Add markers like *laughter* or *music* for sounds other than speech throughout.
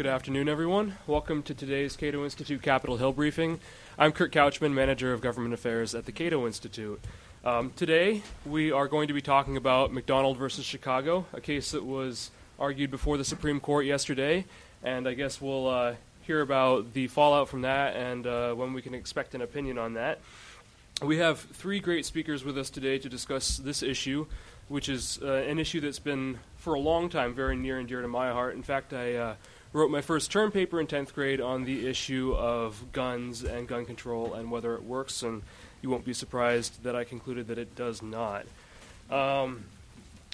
Good afternoon, everyone. Welcome to today's Cato Institute Capitol Hill briefing. I'm Kurt Couchman, Manager of Government Affairs at the Cato Institute. Um, today, we are going to be talking about McDonald versus Chicago, a case that was argued before the Supreme Court yesterday, and I guess we'll uh, hear about the fallout from that and uh, when we can expect an opinion on that. We have three great speakers with us today to discuss this issue, which is uh, an issue that's been for a long time very near and dear to my heart. In fact, I uh, wrote my first term paper in 10th grade on the issue of guns and gun control and whether it works, and you won't be surprised that I concluded that it does not. Um,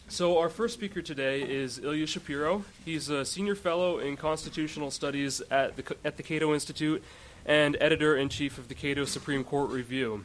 so, our first speaker today is Ilya Shapiro. He's a senior fellow in constitutional studies at the, at the Cato Institute and editor in chief of the Cato Supreme Court Review.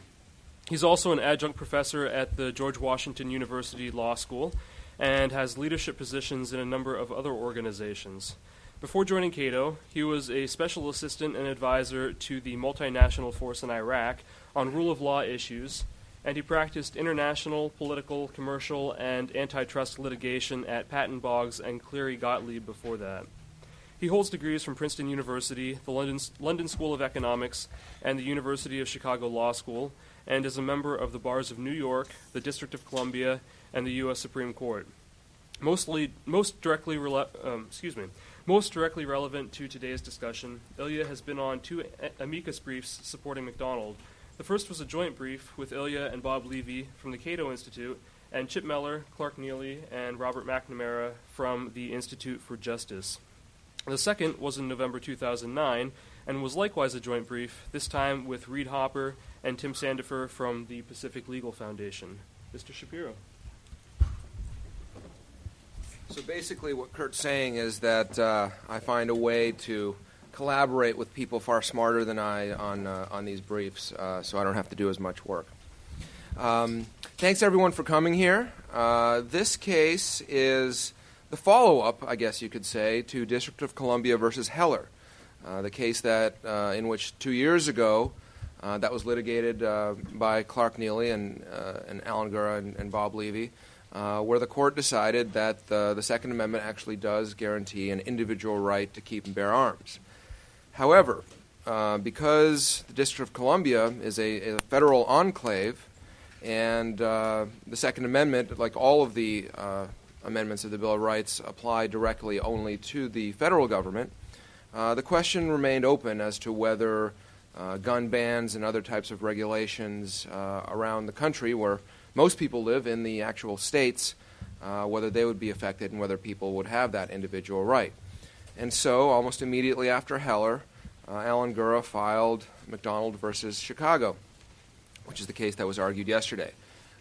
He's also an adjunct professor at the George Washington University Law School and has leadership positions in a number of other organizations. Before joining Cato, he was a special assistant and advisor to the multinational force in Iraq on rule of law issues, and he practiced international, political, commercial, and antitrust litigation at Patton Boggs and Cleary Gottlieb before that. He holds degrees from Princeton University, the London, London School of Economics, and the University of Chicago Law School, and is a member of the bars of New York, the District of Columbia, and the U.S. Supreme Court. Mostly, most directly, um, excuse me, most directly relevant to today's discussion, Ilya has been on two amicus briefs supporting McDonald. The first was a joint brief with Ilya and Bob Levy from the Cato Institute, and Chip Mellor, Clark Neily, and Robert McNamara from the Institute for Justice. The second was in November 2009 and was likewise a joint brief, this time with Reed Hopper and Tim Sandefur from the Pacific Legal Foundation. Mr. Shapiro. So basically, what Kurt's saying is that uh, I find a way to collaborate with people far smarter than I on uh, on these briefs, uh, so I don't have to do as much work. Um, thanks everyone for coming here. Uh, this case is the follow-up, I guess you could say, to District of Columbia versus Heller, uh, the case that uh, in which two years ago. that was litigated by Clark Neily and, and Alan Gura and, and Bob Levy, uh, where the court decided that the, the, Second Amendment actually does guarantee an individual right to keep and bear arms. However, uh, because the District of Columbia is a, a federal enclave, and uh, the Second Amendment, like all of the uh, amendments of the Bill of Rights, apply directly only to the federal government, uh, the question remained open as to whether uh, gun bans and other types of regulations around the country were most people live in the actual states, uh, whether they would be affected and whether people would have that individual right. And so, almost immediately after Heller, uh, Alan Gura filed McDonald versus Chicago, which is the case that was argued yesterday.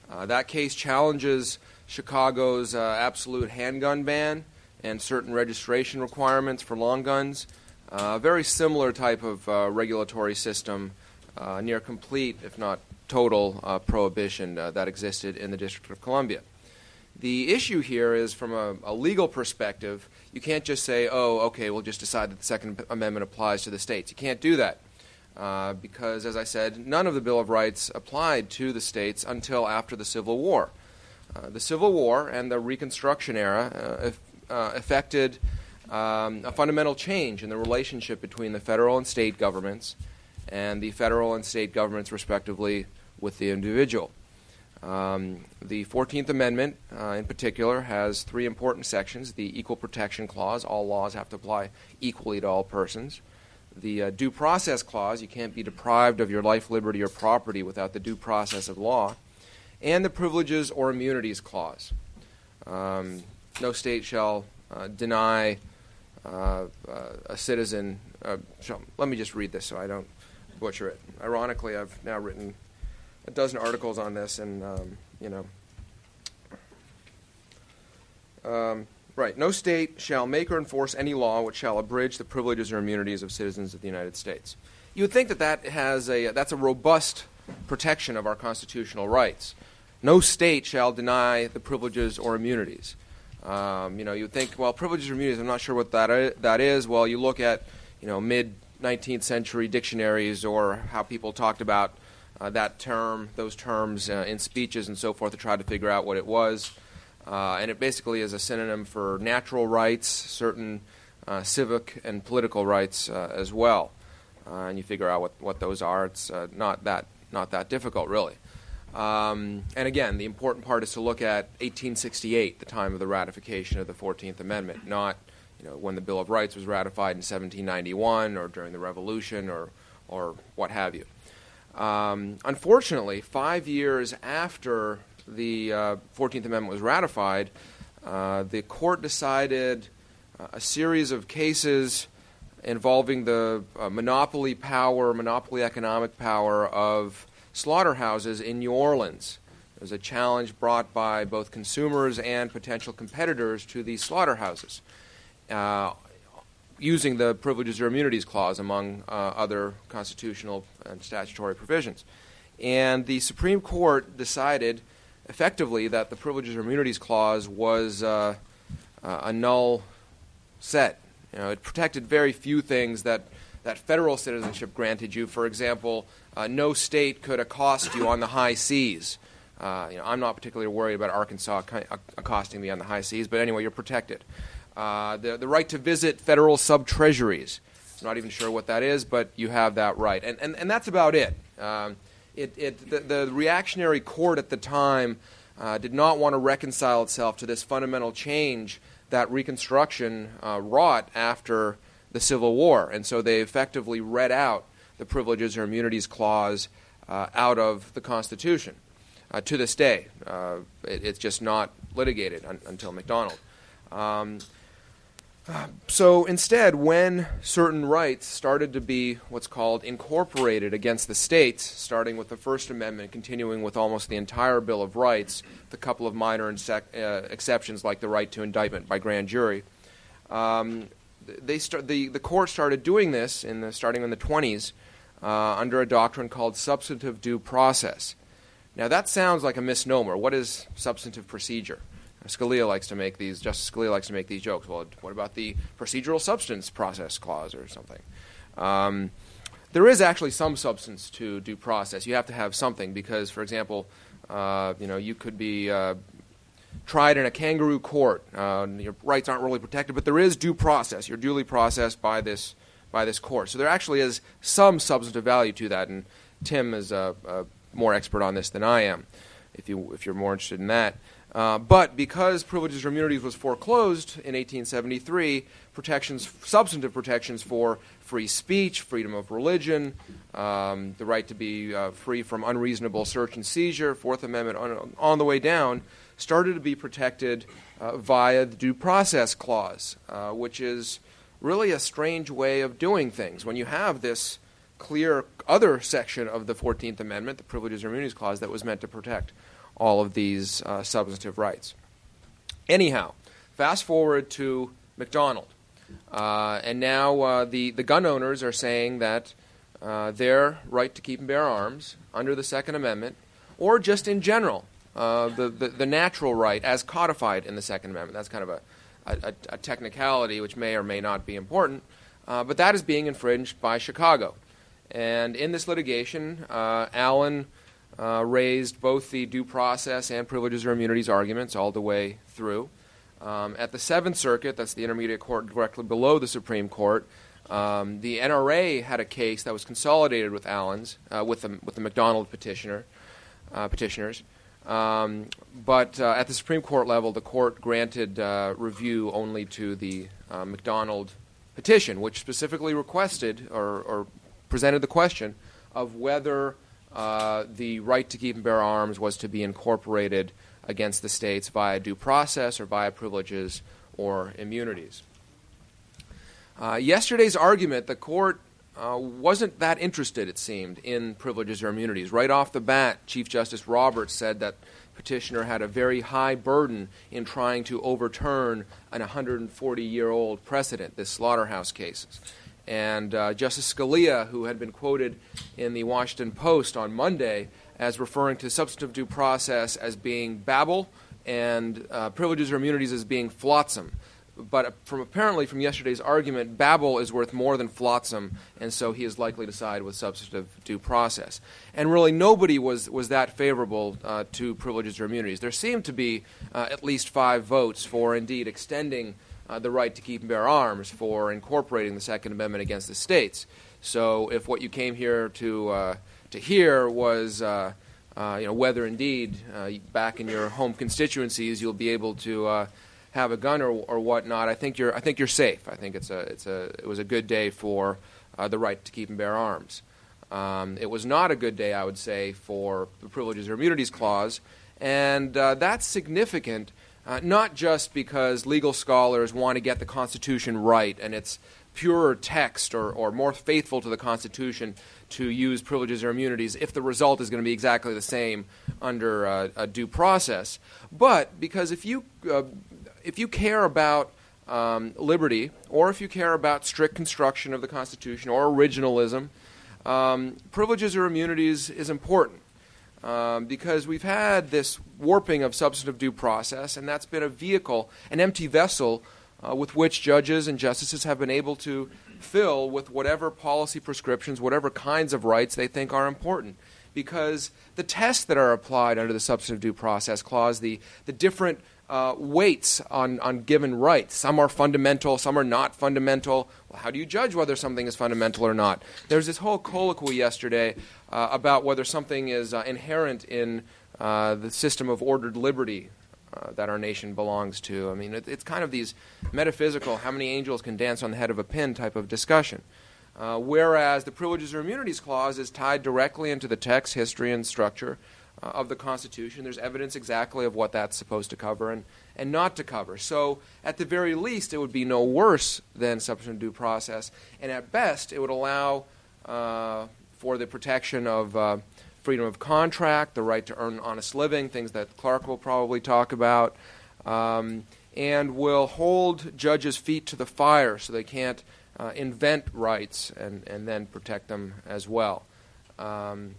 Uh, that case challenges Chicago's uh, absolute handgun ban and certain registration requirements for long guns. Uh, a very similar type of uh, regulatory system, near complete, if not total uh, prohibition uh, that existed in the District of Columbia. The issue here is from a, a, legal perspective, you can't just say, oh, okay, we'll just decide that the Second Amendment applies to the states. You can't do that. Uh, because, as I said, none of the Bill of Rights applied to the states until after the Civil War. Uh, the Civil War and the Reconstruction era uh, uh affected um, a fundamental change in the relationship between the federal and state governments, and the federal and state governments, respectively, with the individual. Um, the 14th Amendment, uh, in particular, has three important sections the Equal Protection Clause, all laws have to apply equally to all persons. The uh, Due Process Clause, you can't be deprived of your life, liberty, or property without the due process of law. And the Privileges or Immunities Clause. Um, no state shall uh, deny uh, uh, a citizen. Uh, shall, let me just read this so I don't butcher it. Ironically, I've now written a dozen articles on this, and um, you know. Um, right. No state shall make or enforce any law which shall abridge the privileges or immunities of citizens of the United States. You would think that that has a that's a robust protection of our constitutional rights. No state shall deny the privileges or immunities. Um, you know, you would think, well, privileges or immunities. I'm not sure what that is, that is. Well, you look at you know mid 19th century dictionaries or how people talked about uh, that term, those terms uh, in speeches and so forth to try to figure out what it was. Uh, and it basically is a synonym for natural rights, certain uh, civic and political rights uh, as well. Uh, and you figure out what, what those are. It's uh, not that not that difficult, really. Um, and again, the important part is to look at 1868, the time of the ratification of the 14th Amendment, not you know, when the Bill of Rights was ratified in 1791 or during the Revolution or, or what have you. Um, unfortunately, five years after the uh, 14th Amendment was ratified, uh, the court decided uh, a series of cases involving the uh, monopoly power, monopoly economic power of slaughterhouses in New Orleans. It was a challenge brought by both consumers and potential competitors to these slaughterhouses, uh, using the Privileges or Immunities Clause, among uh, other constitutional and statutory provisions. And the Supreme Court decided effectively that the Privileges or Immunities Clause was uh, uh a null set. You know, it protected very few things that, that federal citizenship granted you. For example, uh, no state could accost you on the high seas. Uh, you know, I'm not particularly worried about Arkansas accosting me on the high seas, but anyway, you're protected. Uh, the, the right to visit federal sub treasuries. I'm not even sure what that is, but you have that right. And, and, and that's about it. Um, it, it the, the, reactionary court at the time uh, did not want to reconcile itself to this fundamental change that Reconstruction uh, wrought after the Civil War. And so they effectively read out the Privileges or Immunities Clause uh, out of the Constitution. Uh, to this day, it, it's just not litigated un- until McDonald. Um, so instead, when certain rights started to be what's called incorporated against the states, starting with the First Amendment, continuing with almost the entire Bill of Rights, the couple of minor insec- uh, exceptions like the right to indictment by grand jury, um, they start, the, the court started doing this in the, starting in the 20s uh, under a doctrine called substantive due process. Now, that sounds like a misnomer. What is substantive procedure? Scalia likes to make these. Justice Scalia likes to make these jokes. Well, what about the procedural substance process clause or something? Um, there is actually some substance to due process. You have to have something because, for example, uh, you know, you could be uh, tried in a kangaroo court. Uh, your rights aren't really protected, but there is due process. You're duly processed by this by this court. So there actually is some substantive value to that, and Tim is more expert on this than I am. If you if you're more interested in that. Uh, but because privileges or immunities was foreclosed in 1873, protections, substantive protections for free speech, freedom of religion, um, the right to be uh, free from unreasonable search and seizure, Fourth Amendment on, on the way down, started to be protected uh, via the Due Process Clause, uh, which is really a strange way of doing things. When you have this clear other section of the 14th Amendment, the Privileges or Immunities Clause, that was meant to protect all of these uh, substantive rights. Anyhow, fast forward to McDonald. Uh, and now uh, the, the gun owners are saying that uh, their right to keep and bear arms under the Second Amendment, or just in general, uh, the, the, the, natural right as codified in the Second Amendment, that's kind of a, a, a technicality which may or may not be important, uh, but that is being infringed by Chicago. And in this litigation, Alan uh, raised both the due process and privileges or immunities arguments all the way through. Um, at the Seventh Circuit, that's the intermediate court directly below the Supreme Court, um, the NRA had a case that was consolidated with Alan's, uh, with, the, with the McDonald petitioner, uh, petitioners. Um, but uh, at the Supreme Court level, the court granted uh, review only to the uh, McDonald petition, which specifically requested or, or presented the question of whether uh, the right to keep and bear arms was to be incorporated against the states via due process or via privileges or immunities. Uh, yesterday's argument, the court uh, wasn't that interested, it seemed, in privileges or immunities. Right off the bat, Chief Justice Roberts said that petitioner had a very high burden in trying to overturn an 140 year old precedent, this slaughterhouse cases. And uh, Justice Scalia, who had been quoted in the Washington Post on Monday as referring to substantive due process as being babble and uh, privileges or immunities as being flotsam. But from apparently from yesterday's argument, babble is worth more than flotsam, and so he is likely to side with substantive due process. And really, nobody was, was that favorable uh, to privileges or immunities. There seemed to be uh, at least five votes for indeed extending uh, the right to keep and bear arms for incorporating the Second Amendment against the states. So if what you came here to uh, to hear was uh, uh, you know whether indeed uh, back in your home constituencies you'll be able to have a gun or, or whatnot, I think you're I think you're safe. I think it's a it's a it was a good day for the right to keep and bear arms. Um, it was not a good day, I would say, for the Privileges or Immunities Clause, and that's significant uh, not just because legal scholars want to get the Constitution right and its purer text or, or more faithful to the Constitution to use privileges or immunities if the result is going to be exactly the same under uh, a due process, but because if you, uh, if you care about um, liberty or if you care about strict construction of the Constitution or originalism, um, privileges or immunities is important um, because we've had this warping of substantive due process, and that's been a vehicle, an empty vessel, uh, with which judges and justices have been able to fill with whatever policy prescriptions, whatever kinds of rights they think are important. Because the tests that are applied under the substantive due process clause, the, the different uh, weights on, on given rights. Some are fundamental, some are not fundamental. Well, how do you judge whether something is fundamental or not? There's this whole colloquy yesterday about whether something is uh, inherent in uh, the system of ordered liberty uh, that our nation belongs to. I mean, it, it's kind of these metaphysical, how many angels can dance on the head of a pin type of discussion. Uh, whereas the Privileges or Immunities Clause is tied directly into the text, history, and structure uh, of the Constitution. There's evidence exactly of what that's supposed to cover and, and not to cover. So, at the very least, it would be no worse than substantive due process, and at best, it would allow uh, for the protection of uh, freedom of contract, the right to earn honest living, things that Clark will probably talk about, um, and will hold judges' feet to the fire so they can't uh, invent rights and, and then protect them as well. Um,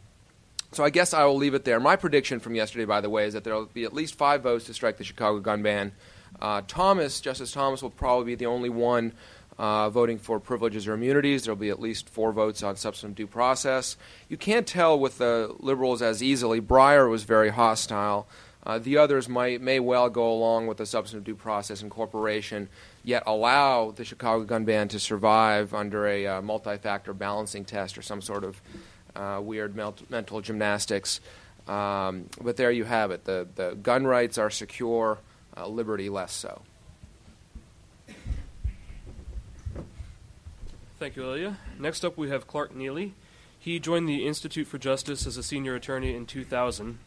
so I guess I will leave it there. My prediction from yesterday, by the way, is that there will be at least five votes to strike the Chicago gun ban. Uh, Thomas, Justice Thomas, will probably be the only one uh, voting for privileges or immunities. There will be at least four votes on substantive due process. You can't tell with the liberals as easily. Breyer was very hostile. Uh, the others might, may well go along with the substantive due process incorporation, yet allow the Chicago gun ban to survive under a uh, multi factor balancing test or some sort of uh, weird mental gymnastics. Um, but there you have it. The, the gun rights are secure, uh, liberty less so. Thank you, Ilya. Next up, we have Clark Neily. He joined the Institute for Justice as a senior attorney in 2000.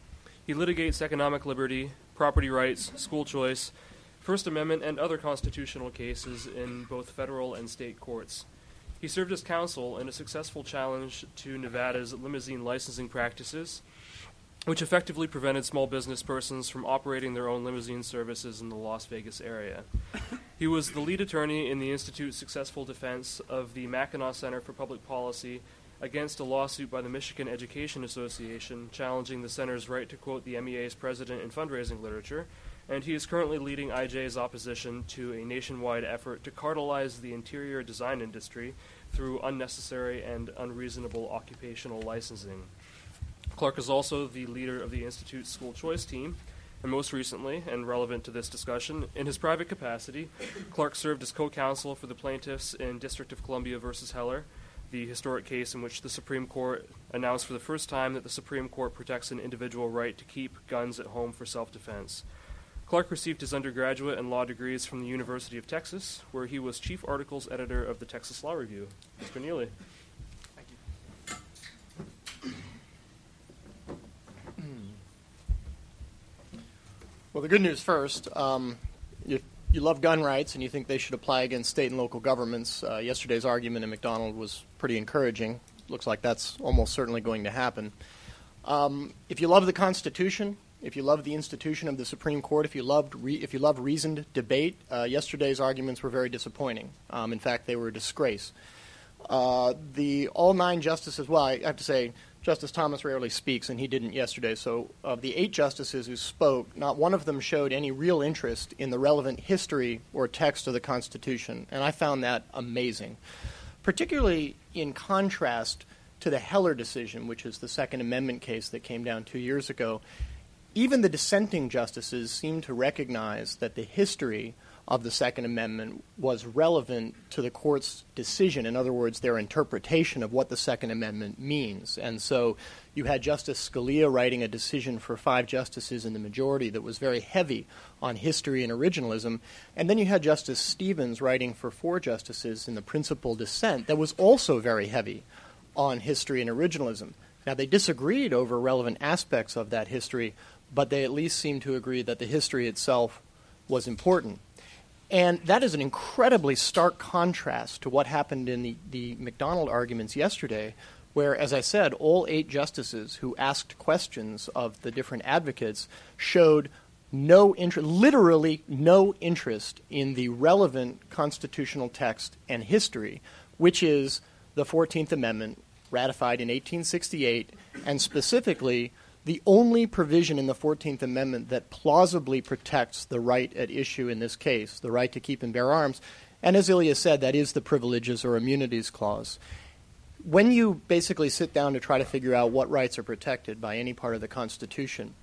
He litigates economic liberty, property rights, school choice, First Amendment, and other constitutional cases in both federal and state courts. He served as counsel in a successful challenge to Nevada's limousine licensing practices, which effectively prevented small business persons from operating their own limousine services in the Las Vegas area. *laughs* He was the lead attorney in the Institute's successful defense of the Mackinac Center for Public Policy against a lawsuit by the Michigan Education Association challenging the center's right to quote the MEA's president in fundraising literature, and he is currently leading IJ's opposition to a nationwide effort to cartelize the interior design industry through unnecessary and unreasonable occupational licensing. Clark is also the leader of the Institute's school choice team and most recently, and relevant to this discussion, in his private capacity, Clark served as co counsel for the plaintiffs in District of Columbia versus Heller, the historic case in which the Supreme Court announced for the first time that the Supreme Court protects an individual right to keep guns at home for self defense. Clark received his undergraduate and law degrees from the University of Texas, where he was chief articles editor of the Texas Law Review. Mr. Neily. Well, the good news first. Um, if you love gun rights and you think they should apply against state and local governments, uh, yesterday's argument in McDonald was pretty encouraging. Looks like that's almost certainly going to happen. Um, if you love the Constitution, if you love the institution of the Supreme Court, if you loved re- if you love reasoned debate, uh, yesterday's arguments were very disappointing. Um, in fact, they were a disgrace. Uh, the all nine justices, well, I have to say, Justice Thomas rarely speaks, and he didn't yesterday. So, of the eight justices who spoke, not one of them showed any real interest in the relevant history or text of the Constitution, and I found that amazing. Particularly in contrast to the Heller decision, which is the Second Amendment case that came down two years ago. Even the dissenting justices seemed to recognize that the history of the Second Amendment was relevant to the court's decision. In other words, their interpretation of what the Second Amendment means. And so you had Justice Scalia writing a decision for five justices in the majority that was very heavy on history and originalism. And then you had Justice Stevens writing for four justices in the principal dissent that was also very heavy on history and originalism. Now, they disagreed over relevant aspects of that history, but they at least seemed to agree that the history itself was important. And that is an incredibly stark contrast to what happened in the, the McDonald arguments yesterday, where, as I said, all eight justices who asked questions of the different advocates showed no interest, literally no interest in the relevant constitutional text and history, which is the 14th Amendment, ratified in 1868, and specifically the only provision in the 14th Amendment that plausibly protects the right at issue in this case, the right to keep and bear arms. And as Ilya said, that is the Privileges or Immunities Clause. When you basically sit down to try to figure out what rights are protected by any part of the Constitution,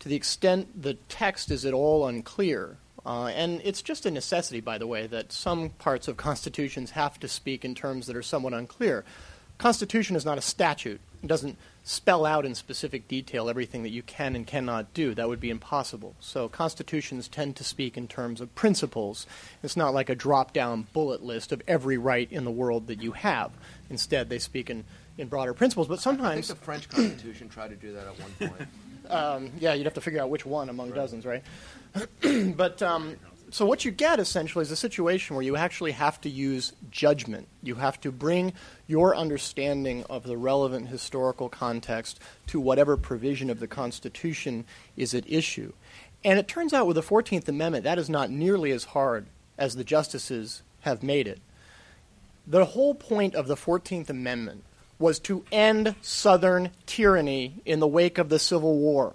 to the extent the text is at all unclear, uh, and it's just a necessity, by the way, that some parts of constitutions have to speak in terms that are somewhat unclear. Constitution is not a statute. It doesn't spell out in specific detail everything that you can and cannot do. That would be impossible. So constitutions tend to speak in terms of principles. It's not like a drop down bullet list of every right in the world that you have. Instead, they speak in, in broader principles. But sometimes. I think the French Constitution tried to do that at one point. *laughs* Um, yeah, you'd have to figure out which one among right. dozens, right? *clears throat* but um, so what you get essentially is a situation where you actually have to use judgment. You have to bring your understanding of the relevant historical context to whatever provision of the Constitution is at issue. And it turns out with the 14th Amendment, that is not nearly as hard as the justices have made it. The whole point of the 14th Amendment was to end Southern tyranny in the wake of the Civil War.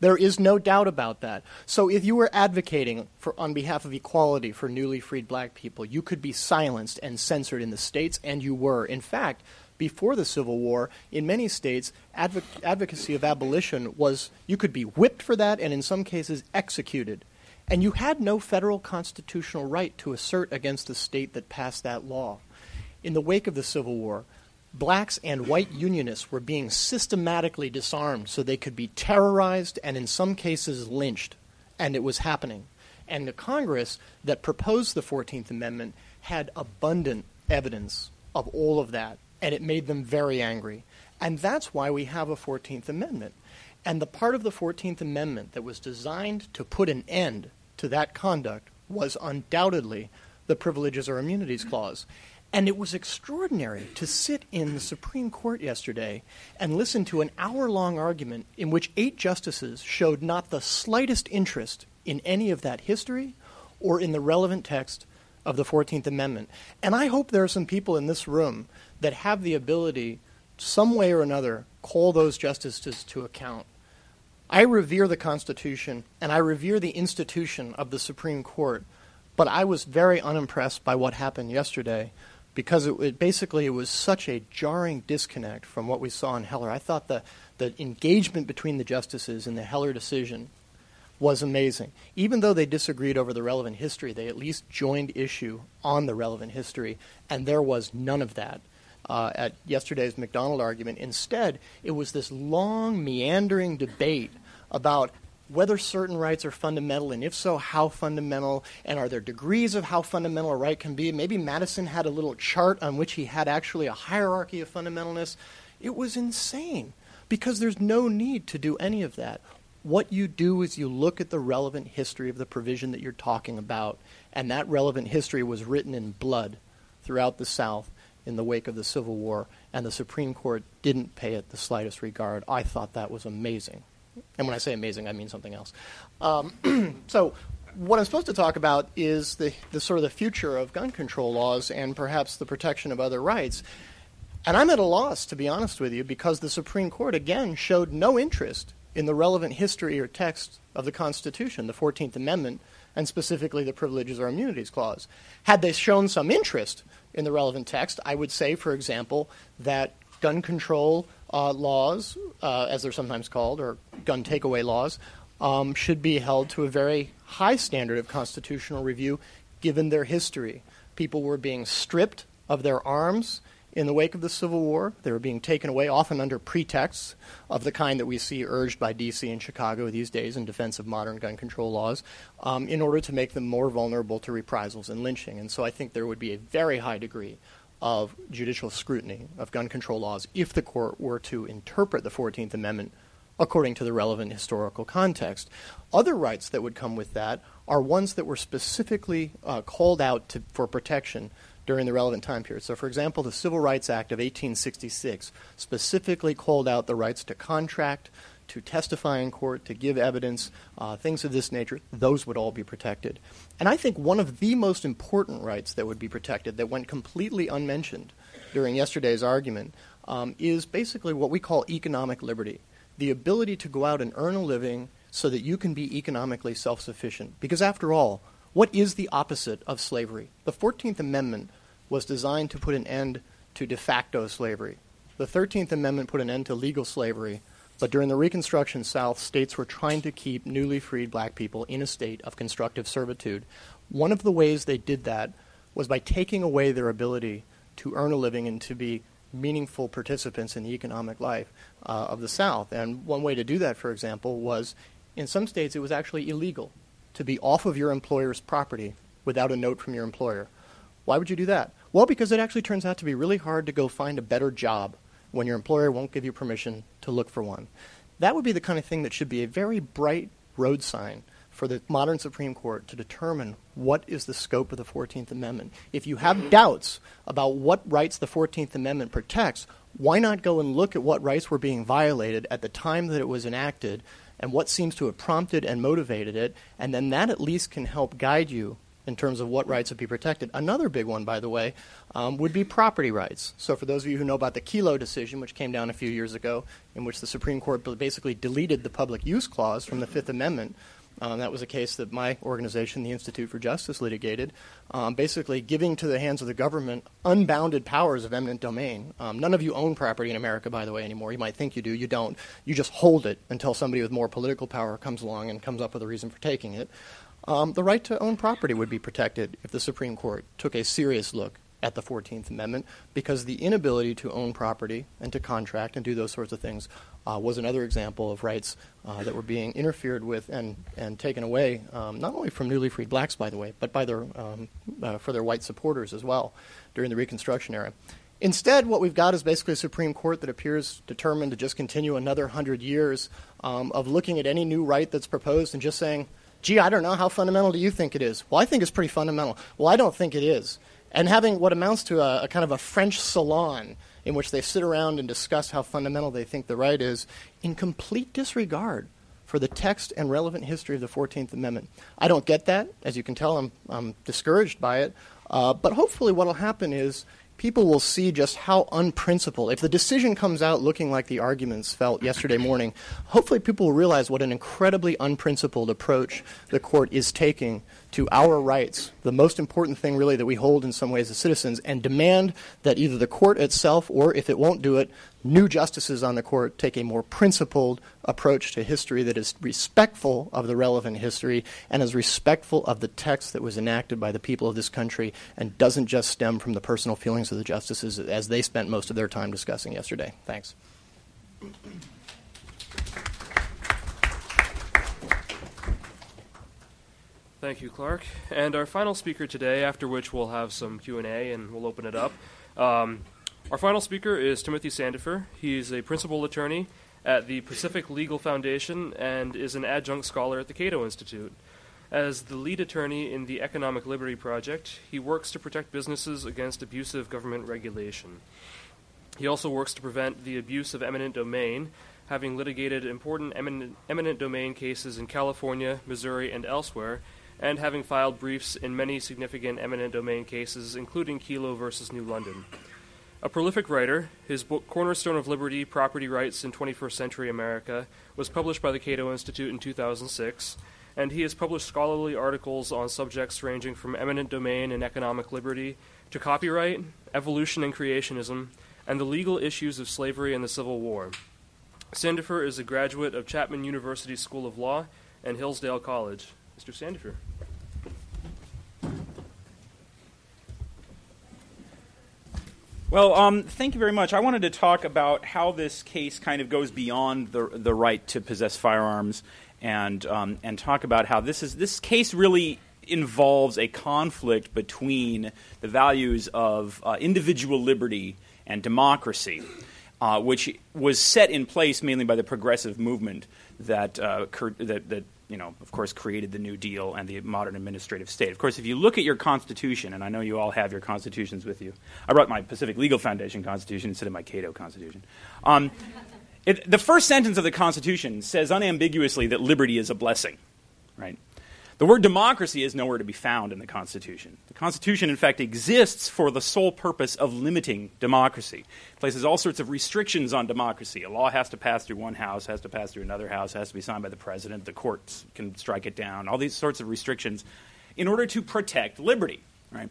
There is no doubt about that. So if you were advocating for, on behalf of equality for newly freed black people, you could be silenced and censored in the states, and you were. In fact, before the Civil War, in many states, advo- advocacy of abolition was you could be whipped for that and in some cases executed. And you had no federal constitutional right to assert against the state that passed that law. In the wake of the Civil War, blacks and white unionists were being systematically disarmed so they could be terrorized and, in some cases, lynched. And it was happening. And the Congress that proposed the 14th Amendment had abundant evidence of all of that, and it made them very angry. And that's why we have a 14th Amendment. And the part of the 14th Amendment that was designed to put an end to that conduct was undoubtedly the Privileges or Immunities Clause. And it was extraordinary to sit in the Supreme Court yesterday and listen to an hour long argument in which eight justices showed not the slightest interest in any of that history or in the relevant text of the 14th Amendment. And I hope there are some people in this room that have the ability, some way or another, call those justices to account. I revere the Constitution and I revere the institution of the Supreme Court, but I was very unimpressed by what happened yesterday because it, it, basically it was such a jarring disconnect from what we saw in Heller. I thought the, the engagement between the justices in the Heller decision was amazing. Even though they disagreed over the relevant history, they at least joined issue on the relevant history, and there was none of that. Uh, at yesterday's McDonald argument. Instead, it was this long, meandering debate about whether certain rights are fundamental, and if so, how fundamental, and are there degrees of how fundamental a right can be? Maybe Madison had a little chart on which he had actually a hierarchy of fundamentalness. It was insane because there's no need to do any of that. What you do is you look at the relevant history of the provision that you're talking about, and that relevant history was written in blood throughout the South in the wake of the Civil War, and the Supreme Court didn't pay it the slightest regard. I thought that was amazing. And when I say amazing, I mean something else. Um, *clears throat* so, what I'm supposed to talk about is the, the sort of the future of gun control laws and perhaps the protection of other rights. And I'm at a loss, to be honest with you, because the Supreme Court again showed no interest in the relevant history or text of the Constitution, the 14th Amendment, and specifically the Privileges or Immunities Clause. Had they shown some interest in the relevant text, I would say, for example, that gun control uh, laws, uh, as they're sometimes called, or gun takeaway laws, um, should be held to a very high standard of constitutional review given their history. People were being stripped of their arms in the wake of the Civil War. They were being taken away, often under pretexts of the kind that we see urged by D.C. and Chicago these days in defense of modern gun control laws, um, in order to make them more vulnerable to reprisals and lynching. And so I think there would be a very high degree of judicial scrutiny of gun control laws if the court were to interpret the 14th Amendment according to the relevant historical context. Other rights that would come with that are ones that were specifically uh, called out to, for protection during the relevant time period. So, for example, the Civil Rights Act of 1866 specifically called out the rights to contract, to testify in court, to give evidence, uh, things of this nature. Those would all be protected. And I think one of the most important rights that would be protected that went completely unmentioned during yesterday's argument um, is basically what we call economic liberty the ability to go out and earn a living so that you can be economically self sufficient. Because, after all, what is the opposite of slavery? The 14th Amendment was designed to put an end to de facto slavery. The 13th Amendment put an end to legal slavery, but during the Reconstruction South, states were trying to keep newly freed black people in a state of constructive servitude. One of the ways they did that was by taking away their ability to earn a living and to be meaningful participants in the economic life uh, of the South. And one way to do that, for example, was in some states it was actually illegal to be off of your employer's property without a note from your employer. Why would you do that? Well, because it actually turns out to be really hard to go find a better job when your employer won't give you permission to look for one. That would be the kind of thing that should be a very bright road sign for the modern Supreme Court to determine what is the scope of the 14th Amendment. If you have mm-hmm. doubts about what rights the 14th Amendment protects, why not go and look at what rights were being violated at the time that it was enacted and what seems to have prompted and motivated it, and then that at least can help guide you in terms of what rights would be protected. Another big one, by the way, um, would be property rights. So, for those of you who know about the Kelo decision, which came down a few years ago, in which the Supreme Court basically deleted the public use clause from the Fifth Amendment, um, that was a case that my organization, the Institute for Justice, litigated, um, basically giving to the hands of the government unbounded powers of eminent domain. Um, none of you own property in America, by the way, anymore. You might think you do, you don't. You just hold it until somebody with more political power comes along and comes up with a reason for taking it. Um, the right to own property would be protected if the Supreme Court took a serious look at the 14th Amendment because the inability to own property and to contract and do those sorts of things uh, was another example of rights uh, that were being interfered with and, and taken away, um, not only from newly freed blacks, by the way, but by their, um, uh, for their white supporters as well during the Reconstruction era. Instead, what we've got is basically a Supreme Court that appears determined to just continue another hundred years um, of looking at any new right that's proposed and just saying, gee, I don't know, how fundamental do you think it is? Well, I think it's pretty fundamental. Well, I don't think it is and having what amounts to a, a, kind of a French salon in which they sit around and discuss how fundamental they think the right is, in complete disregard for the text and relevant history of the 14th Amendment. I don't get that. As you can tell, I'm, I'm discouraged by it. Uh, but hopefully, what will happen is people will see just how unprincipled, if the decision comes out looking like the arguments felt yesterday morning, hopefully people will realize what an incredibly unprincipled approach the court is taking to our rights, the most important thing really that we hold in some ways as citizens, and demand that either the court itself or, if it won't do it, new justices on the court take a more principled approach to history that is respectful of the relevant history and is respectful of the text that was enacted by the people of this country and doesn't just stem from the personal feelings of the justices as they spent most of their time discussing yesterday. Thanks. Thank you, Clark. And our final speaker today, after which we'll have some Q and A and we'll open it up. Um, our final speaker is Timothy Sandefur. He's a principal attorney at the Pacific Legal Foundation and is an adjunct scholar at the Cato Institute. As the lead attorney in the Economic Liberty Project, he works to protect businesses against abusive government regulation. He also works to prevent the abuse of eminent domain, having litigated important eminent, eminent domain cases in California, Missouri, and elsewhere, and having filed briefs in many significant eminent domain cases, including Kelo versus New London. A prolific writer, his book Cornerstone of Liberty Property Rights in 21st Century America was published by the Cato Institute in 2006, and he has published scholarly articles on subjects ranging from eminent domain and economic liberty to copyright, evolution and creationism, and the legal issues of slavery and the Civil War. Sandefur is a graduate of Chapman University School of Law and Hillsdale College. Mr. Sandefur. Well, um, thank you very much. I wanted to talk about how this case kind of goes beyond the, the right to possess firearms and, um, and talk about how this, is, this case really involves a conflict between the values of uh, individual liberty and democracy, uh, which was set in place mainly by the progressive movement that, uh, cur- that, that you know, of course, created the New Deal and the modern administrative state. Of course, if you look at your Constitution, and I know you all have your constitutions with you, I brought my Pacific Legal Foundation Constitution instead of my Cato Constitution. Um, it, the first sentence of the Constitution says unambiguously that liberty is a blessing, right? The word democracy is nowhere to be found in the Constitution. The Constitution, in fact, exists for the sole purpose of limiting democracy. It places all sorts of restrictions on democracy. A law has to pass through one house, has to pass through another house, has to be signed by the president, the courts can strike it down, all these sorts of restrictions in order to protect liberty, right?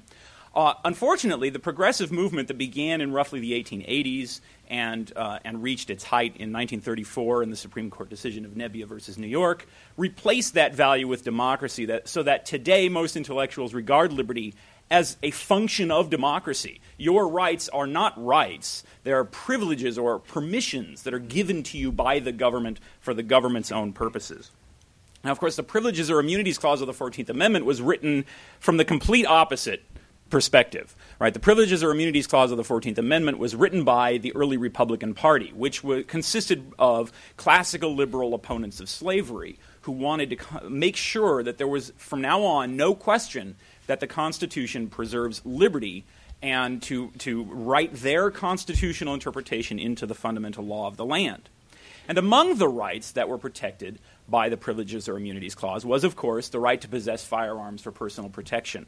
Uh, unfortunately, the progressive movement that began in roughly the 1880s and, uh, and reached its height in 1934 in the Supreme Court decision of Nebbia versus New York replaced that value with democracy that, so that today most intellectuals regard liberty as a function of democracy. Your rights are not rights, they are privileges or permissions that are given to you by the government for the government's own purposes. Now, of course, the Privileges or Immunities Clause of the 14th Amendment was written from the complete opposite perspective. Right? The Privileges or Immunities Clause of the 14th Amendment was written by the early Republican Party, which consisted of classical liberal opponents of slavery who wanted to co- make sure that there was, from now on, no question that the Constitution preserves liberty and to, to write their constitutional interpretation into the fundamental law of the land. And among the rights that were protected by the Privileges or Immunities Clause was, of course, the right to possess firearms for personal protection.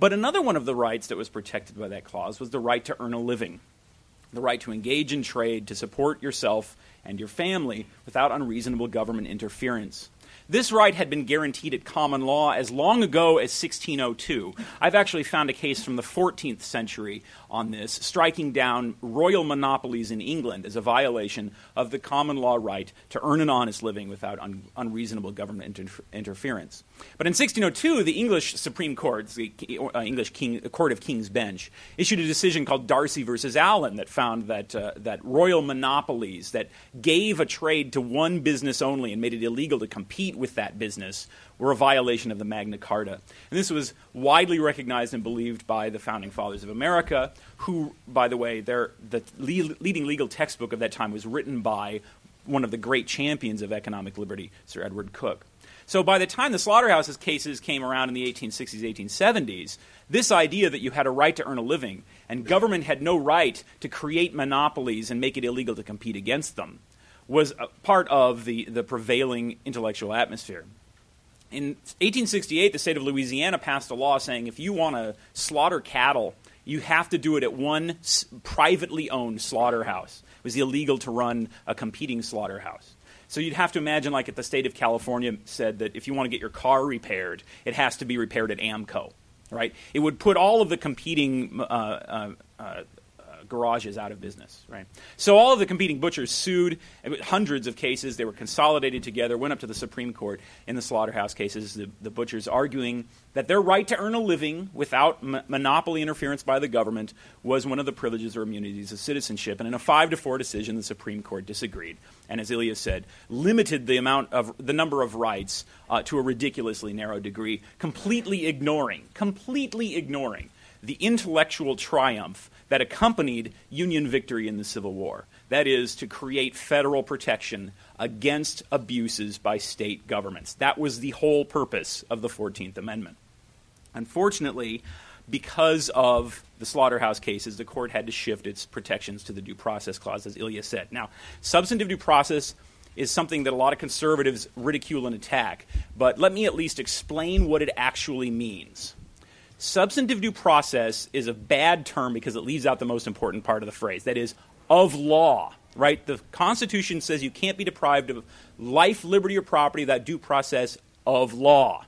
But another one of the rights that was protected by that clause was the right to earn a living, the right to engage in trade to support yourself and your family without unreasonable government interference. This right had been guaranteed at common law as long ago as 1602. I've actually found a case from the 14th century on this, striking down royal monopolies in England as a violation of the common law right to earn an honest living without un- unreasonable government inter- interference. But in 1602, the English Supreme Court, the uh, English King, Court of King's Bench, issued a decision called Darcy versus Allen that found that, uh, that royal monopolies that gave a trade to one business only and made it illegal to compete with that business were a violation of the Magna Carta. And this was widely recognized and believed by the founding fathers of America, who, by the way, their, the le- leading legal textbook of that time was written by one of the great champions of economic liberty, Sir Edward Coke. So by the time the slaughterhouses cases came around in the 1860s, 1870s, this idea that you had a right to earn a living and government had no right to create monopolies and make it illegal to compete against them was part of the, the prevailing intellectual atmosphere. In 1868, the state of Louisiana passed a law saying if you want to slaughter cattle, you have to do it at one privately owned slaughterhouse. It was illegal to run a competing slaughterhouse. So you'd have to imagine, like, if the state of California said that if you want to get your car repaired, it has to be repaired at AAMCO, right? It would put all of the competing uh, uh, uh, garages out of business, right? So all of the competing butchers sued. Hundreds of cases. They were consolidated together, went up to the Supreme Court in the slaughterhouse cases. The, the butchers arguing that their right to earn a living without m- monopoly interference by the government was one of the privileges or immunities of citizenship. And in a five to four decision, the Supreme Court disagreed, and as Ilya said, limited the amount of the number of rights uh, to a ridiculously narrow degree, completely ignoring, completely ignoring the intellectual triumph that accompanied Union victory in the Civil War. That is, to create federal protection against abuses by state governments. That was the whole purpose of the 14th Amendment. Unfortunately, because of the slaughterhouse cases, the court had to shift its protections to the due process clause, as Ilya said. Now, substantive due process is something that a lot of conservatives ridicule and attack, but let me at least explain what it actually means. Substantive due process is a bad term because it leaves out the most important part of the phrase that is, of law, right? The Constitution says you can't be deprived of life, liberty, or property without due process of law.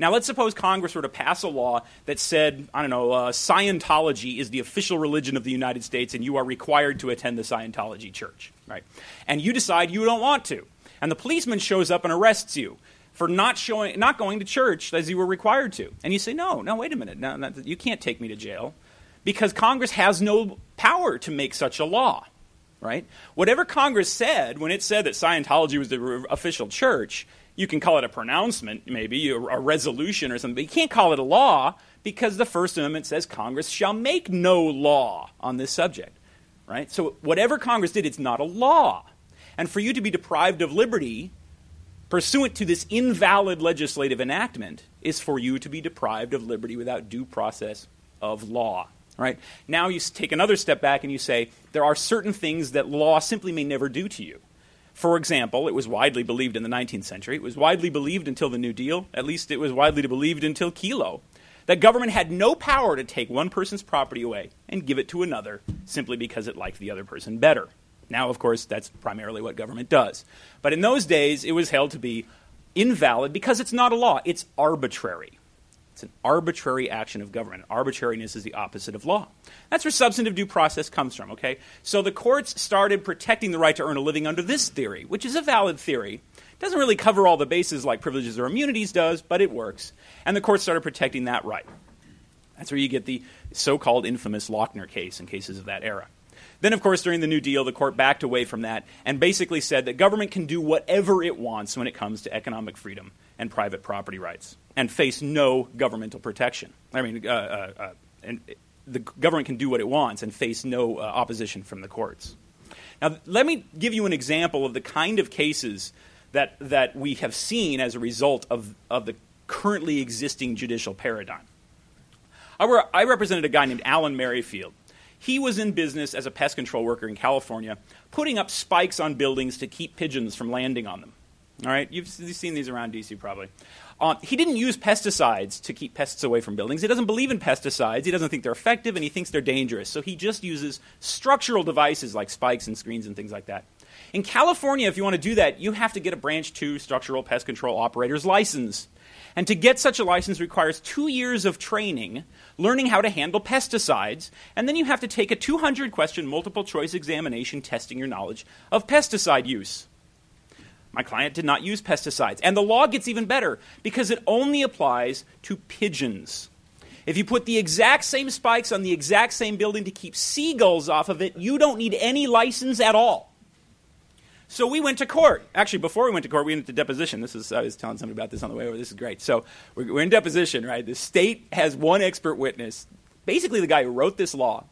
Now, let's suppose Congress were to pass a law that said, I don't know, uh, Scientology is the official religion of the United States and you are required to attend the Scientology church, right? And you decide you don't want to. And the policeman shows up and arrests you for not showing, not going to church as you were required to. And you say, no, no, wait a minute, no, no, you can't take me to jail because Congress has no power to make such a law, right? Whatever Congress said when it said that Scientology was the official church, you can call it a pronouncement, maybe, a resolution or something, but you can't call it a law because the First Amendment says Congress shall make no law on this subject, right? So whatever Congress did, it's not a law. And for you to be deprived of liberty pursuant to this invalid legislative enactment is for you to be deprived of liberty without due process of law. Right? Now you take another step back and you say there are certain things that law simply may never do to you. For example, it was widely believed in the 19th century, it was widely believed until the New Deal, at least it was widely believed until Kelo, that government had no power to take one person's property away and give it to another simply because it liked the other person better. Now, of course, that's primarily what government does. But in those days, it was held to be invalid because it's not a law, it's arbitrary. It's an arbitrary action of government. Arbitrariness is the opposite of law. That's where substantive due process comes from, okay? So the courts started protecting the right to earn a living under this theory, which is a valid theory. It doesn't really cover all the bases like privileges or immunities does, but it works. And the courts started protecting that right. That's where you get the so called infamous Lochner case in cases of that era. Then, of course, during the New Deal, the court backed away from that and basically said that government can do whatever it wants when it comes to economic freedom and private property rights and face no governmental protection. I mean, uh, uh, uh, and the government can do what it wants and face no uh, opposition from the courts. Now, let me give you an example of the kind of cases that, that we have seen as a result of, of the currently existing judicial paradigm. I, were, I represented a guy named Alan Merrifield. He was in business as a pest control worker in California, putting up spikes on buildings to keep pigeons from landing on them. All right, you've, seen these around DC probably. Uh, he didn't use pesticides to keep pests away from buildings. He doesn't believe in pesticides. He doesn't think they're effective, and he thinks they're dangerous. So he just uses structural devices like spikes and screens and things like that. In California, if you want to do that, you have to get a Branch 2 structural pest control operator's license. And to get such a license requires two years of training, learning how to handle pesticides, and then you have to take a 200 question multiple choice examination testing your knowledge of pesticide use. My client did not use pesticides. And the law gets even better because it only applies to pigeons. If you put the exact same spikes on the exact same building to keep seagulls off of it, you don't need any license at all. So we went to court. Actually, before we went to court, we went to deposition. This is I was telling somebody about this on the way over. This is great. So we're, we're in deposition, right? The state has one expert witness, basically the guy who wrote this law.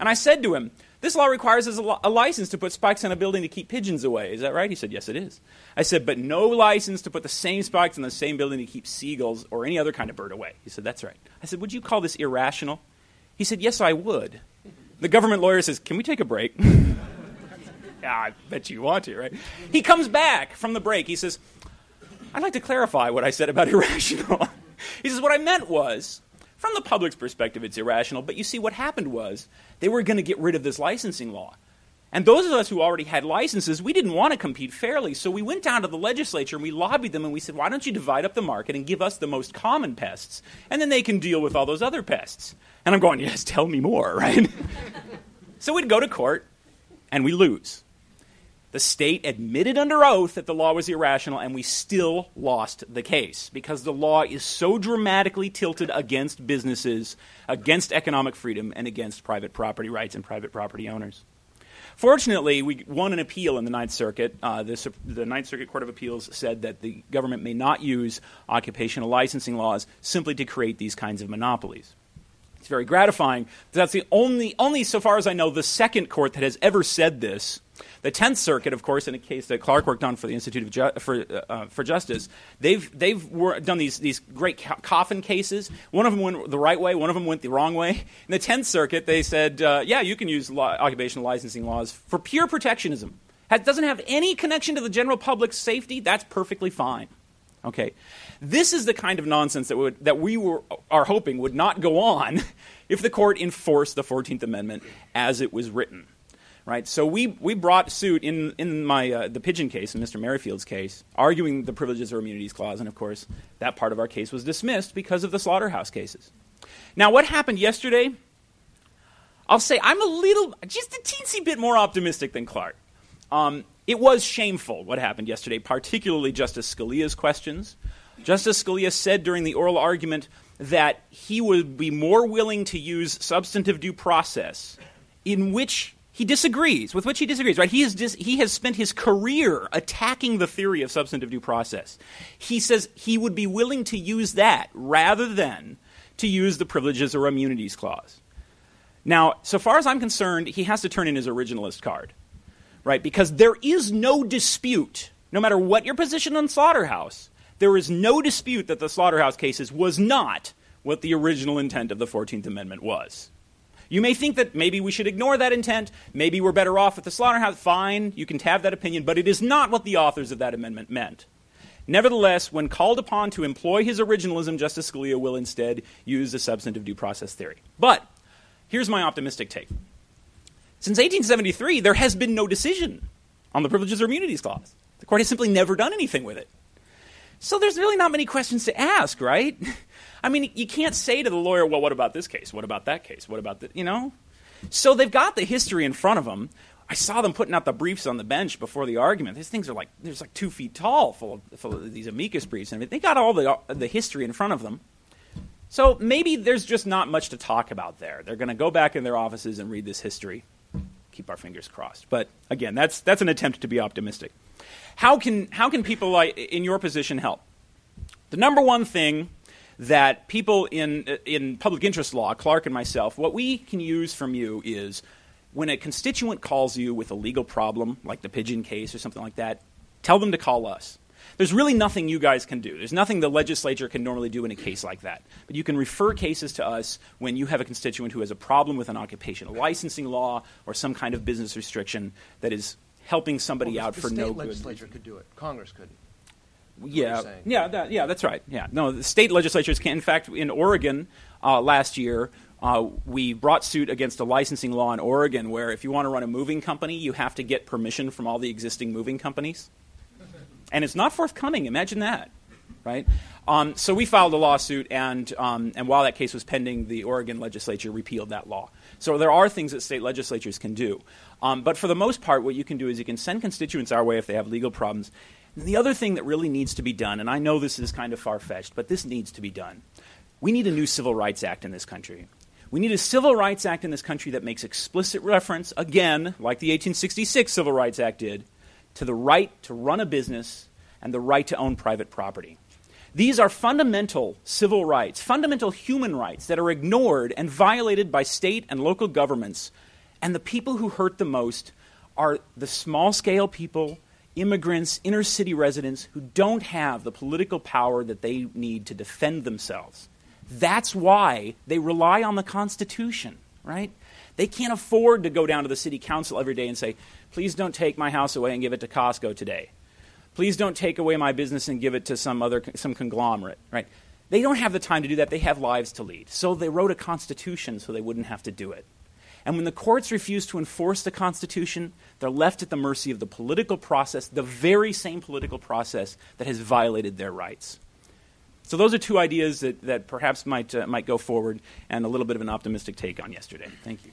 And I said to him, "This law requires a, a license to put spikes on a building to keep pigeons away. Is that right?" He said, "Yes, it is." I said, "But no license to put the same spikes on the same building to keep seagulls or any other kind of bird away." He said, "That's right." I said, "Would you call this irrational?" He said, "Yes, I would." The government lawyer says, "Can we take a break?" *laughs* yeah, *laughs* I bet you want to, right? He comes back from the break. He says, I'd like to clarify what I said about *laughs* irrational. he says, What I meant was, from the public's perspective, it's irrational, but you see, what happened was they were going to get rid of this licensing law. And those of us who already had licenses, we didn't want to compete fairly. So we went down to the legislature and we lobbied them and we said, why don't you divide up the market and give us the most common pests? And then they can deal with all those other pests. And I'm going, yes, tell me more, *laughs* right? so we'd go to court and we lose. The state admitted under oath that the law was irrational, and we still lost the case because the law is so dramatically tilted against businesses, against economic freedom, and against private property rights and private property owners. Fortunately, we won an appeal in the Ninth Circuit. Uh, the, the, Ninth Circuit Court of Appeals said that the government may not use occupational licensing laws simply to create these kinds of monopolies. It's very gratifying. That's the only, only, so far as I know, the second court that has ever said this the Tenth Circuit, of course, in a case that Clark worked on for the Institute Ju- for, uh, for Justice, they've they've wor- done these these great co- coffin cases. One of them went the right way, one of them went the wrong way. In the Tenth Circuit, they said, uh, yeah, you can use occupational licensing laws for pure protectionism. It doesn't have any connection to the general public's safety. That's perfectly fine. Okay, this is the kind of nonsense that would that we were are hoping would not go on *laughs* if the court enforced the Fourteenth Amendment as it was written right? So we, we brought suit in, in my, uh, the Pigeon case, in Mr. Merrifield's case, arguing the Privileges or Immunities Clause, and of course, that part of our case was dismissed because of the slaughterhouse cases. Now, what happened yesterday? I'll say I'm a little, just a teensy bit more optimistic than Clark. Um, it was shameful what happened yesterday, particularly Justice Scalia's questions. Justice Scalia said during the oral argument that he would be more willing to use substantive due process in which he disagrees, with which he disagrees, right? He has, dis- he has spent his career attacking the theory of substantive due process. He says he would be willing to use that rather than to use the privileges or immunities clause. Now, so far as I'm concerned, he has to turn in his originalist card, right? Because there is no dispute, no matter what your position on Slaughterhouse, there is no dispute that the Slaughterhouse cases was not what the original intent of the 14th Amendment was. You may think that maybe we should ignore that intent. Maybe we're better off with the slaughterhouse. Fine, you can have that opinion, but it is not what the authors of that amendment meant. Nevertheless, when called upon to employ his originalism, Justice Scalia will instead use the substantive due process theory. But here's my optimistic take. Since 1873, there has been no decision on the Privileges or Immunities Clause. The court has simply never done anything with it. So there's really not many questions to ask, right? I mean, you can't say to the lawyer, well, what about this case? What about that case? What about the, you know? So they've got the history in front of them. I saw them putting out the briefs on the bench before the argument. These things are like, there's like two feet tall full of, full of these amicus briefs and. They got all the, the history in front of them. So maybe there's just not much to talk about there. They're going to go back in their offices and read this history. Keep our fingers crossed. But again, that's, that's an attempt to be optimistic. How can, how can people like, in your position help? The number one thing that people in, in public interest law, Clark and myself, what we can use from you is when a constituent calls you with a legal problem, like the pigeon case or something like that, tell them to call us. There's really nothing you guys can do. There's nothing the legislature can normally do in a case like that. But you can refer cases to us when you have a constituent who has a problem with an occupational licensing law or some kind of business restriction that is helping somebody well, out the for state no legislature good. could do it. Congress couldn't. Yeah, yeah, that, yeah. That's right. Yeah, no, the state legislatures can. In fact, in Oregon uh, last year, uh, we brought suit against a licensing law in Oregon where if you want to run a moving company, you have to get permission from all the existing moving companies, *laughs* and it's not forthcoming. Imagine that, right? Um, so we filed a lawsuit, and um, and while that case was pending, the Oregon legislature repealed that law. So there are things that state legislatures can do, um, but for the most part, what you can do is you can send constituents our way if they have legal problems. And the other thing that really needs to be done, and I know this is kind of far fetched, but this needs to be done. We need a new Civil Rights Act in this country. We need a Civil Rights Act in this country that makes explicit reference, again, like the 1866 Civil Rights Act did, to the right to run a business and the right to own private property. These are fundamental civil rights, fundamental human rights that are ignored and violated by state and local governments. And the people who hurt the most are the small scale people immigrants, inner city residents who don't have the political power that they need to defend themselves. That's why they rely on the Constitution, right? They can't afford to go down to the city council every day and say, please don't take my house away and give it to Costco today. Please don't take away my business and give it to some other some conglomerate, right? They don't have the time to do that. They have lives to lead. So they wrote a constitution so they wouldn't have to do it. And when the courts refuse to enforce the Constitution, they're left at the mercy of the political process, the very same political process that has violated their rights. So, those are two ideas that, that perhaps might, uh, might go forward and a little bit of an optimistic take on yesterday. Thank you.